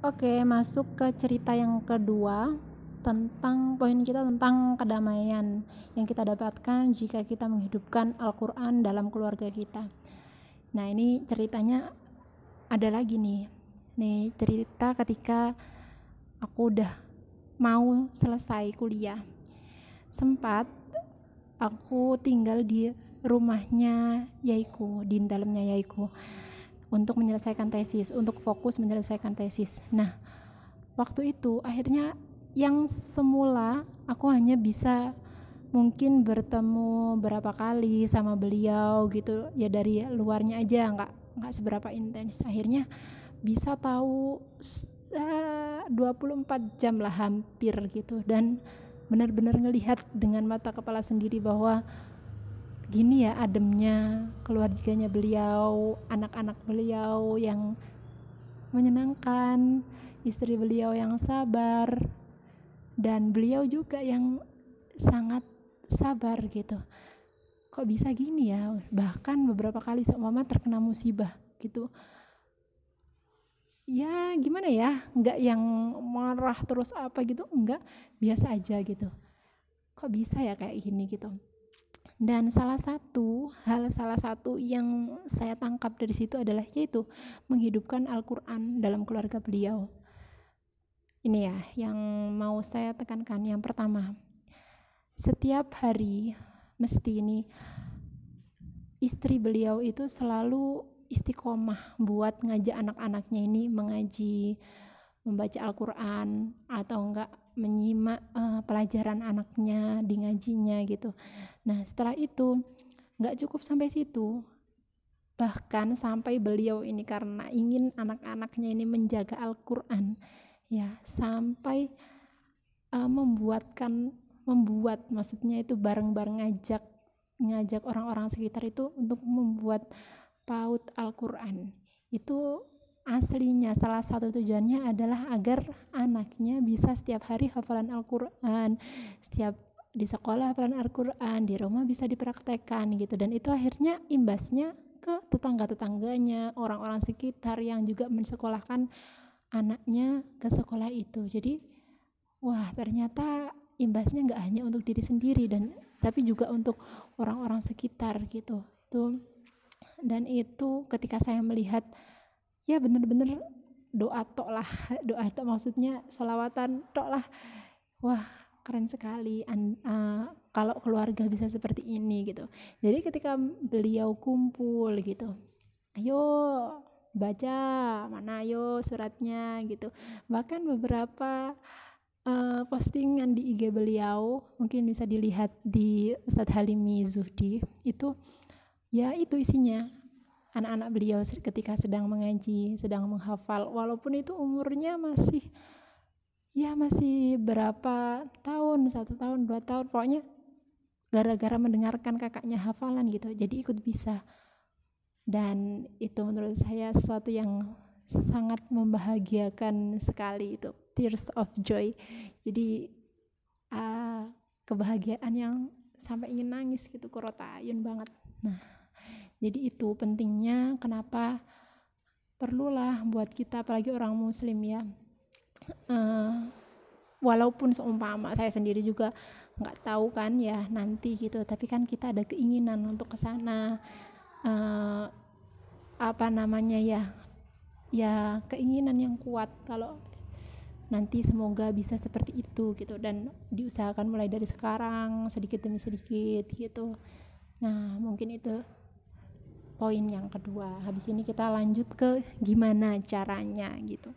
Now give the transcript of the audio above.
Oke, masuk ke cerita yang kedua tentang poin kita tentang kedamaian yang kita dapatkan jika kita menghidupkan Al-Quran dalam keluarga kita. Nah, ini ceritanya ada lagi nih. Nih, cerita ketika aku udah mau selesai kuliah. Sempat aku tinggal di rumahnya Yaiku, di dalamnya Yaiku untuk menyelesaikan tesis, untuk fokus menyelesaikan tesis. Nah, waktu itu akhirnya yang semula aku hanya bisa mungkin bertemu berapa kali sama beliau gitu ya dari luarnya aja nggak nggak seberapa intens akhirnya bisa tahu uh, 24 jam lah hampir gitu dan benar-benar ngelihat dengan mata kepala sendiri bahwa gini ya ademnya keluarganya beliau anak-anak beliau yang menyenangkan istri beliau yang sabar dan beliau juga yang sangat sabar gitu. Kok bisa gini ya? Bahkan beberapa kali mama terkena musibah gitu. Ya gimana ya? Nggak yang marah terus apa gitu? Enggak biasa aja gitu. Kok bisa ya kayak gini gitu dan salah satu hal salah satu yang saya tangkap dari situ adalah yaitu menghidupkan Al-Qur'an dalam keluarga beliau. Ini ya yang mau saya tekankan yang pertama. Setiap hari mesti ini istri beliau itu selalu istiqomah buat ngajak anak-anaknya ini mengaji membaca Al-Quran atau enggak menyimak uh, pelajaran anaknya di ngajinya gitu. Nah setelah itu nggak cukup sampai situ, bahkan sampai beliau ini karena ingin anak-anaknya ini menjaga Al-Quran, ya sampai uh, membuatkan membuat maksudnya itu bareng-bareng ngajak ngajak orang-orang sekitar itu untuk membuat paut Al-Quran itu aslinya salah satu tujuannya adalah agar anaknya bisa setiap hari hafalan Al-Quran setiap di sekolah hafalan Al-Quran di rumah bisa dipraktekkan gitu. Dan itu akhirnya imbasnya ke tetangga-tetangganya orang-orang sekitar yang juga mensekolahkan anaknya ke sekolah itu. Jadi wah ternyata imbasnya nggak hanya untuk diri sendiri dan tapi juga untuk orang-orang sekitar gitu. Itu dan itu ketika saya melihat ya bener-bener doa tok lah. Doa tok maksudnya solawatan tok lah. Wah keren sekali An, uh, kalau keluarga bisa seperti ini gitu. Jadi ketika beliau kumpul gitu ayo baca mana ayo suratnya gitu. Bahkan beberapa uh, postingan di IG beliau mungkin bisa dilihat di Ustadz Halimi Zuhdi itu ya itu isinya anak-anak beliau ketika sedang mengaji, sedang menghafal, walaupun itu umurnya masih ya masih berapa tahun, satu tahun, dua tahun, pokoknya gara-gara mendengarkan kakaknya hafalan gitu, jadi ikut bisa. Dan itu menurut saya sesuatu yang sangat membahagiakan sekali itu tears of joy. Jadi uh, kebahagiaan yang sampai ingin nangis gitu, korotayun banget. Nah, jadi itu pentingnya kenapa perlulah buat kita apalagi orang muslim ya. Uh, walaupun seumpama saya sendiri juga nggak tahu kan ya nanti gitu tapi kan kita ada keinginan untuk ke sana. Uh, apa namanya ya ya keinginan yang kuat kalau nanti semoga bisa seperti itu gitu dan diusahakan mulai dari sekarang sedikit demi sedikit gitu. Nah mungkin itu poin yang kedua. Habis ini kita lanjut ke gimana caranya gitu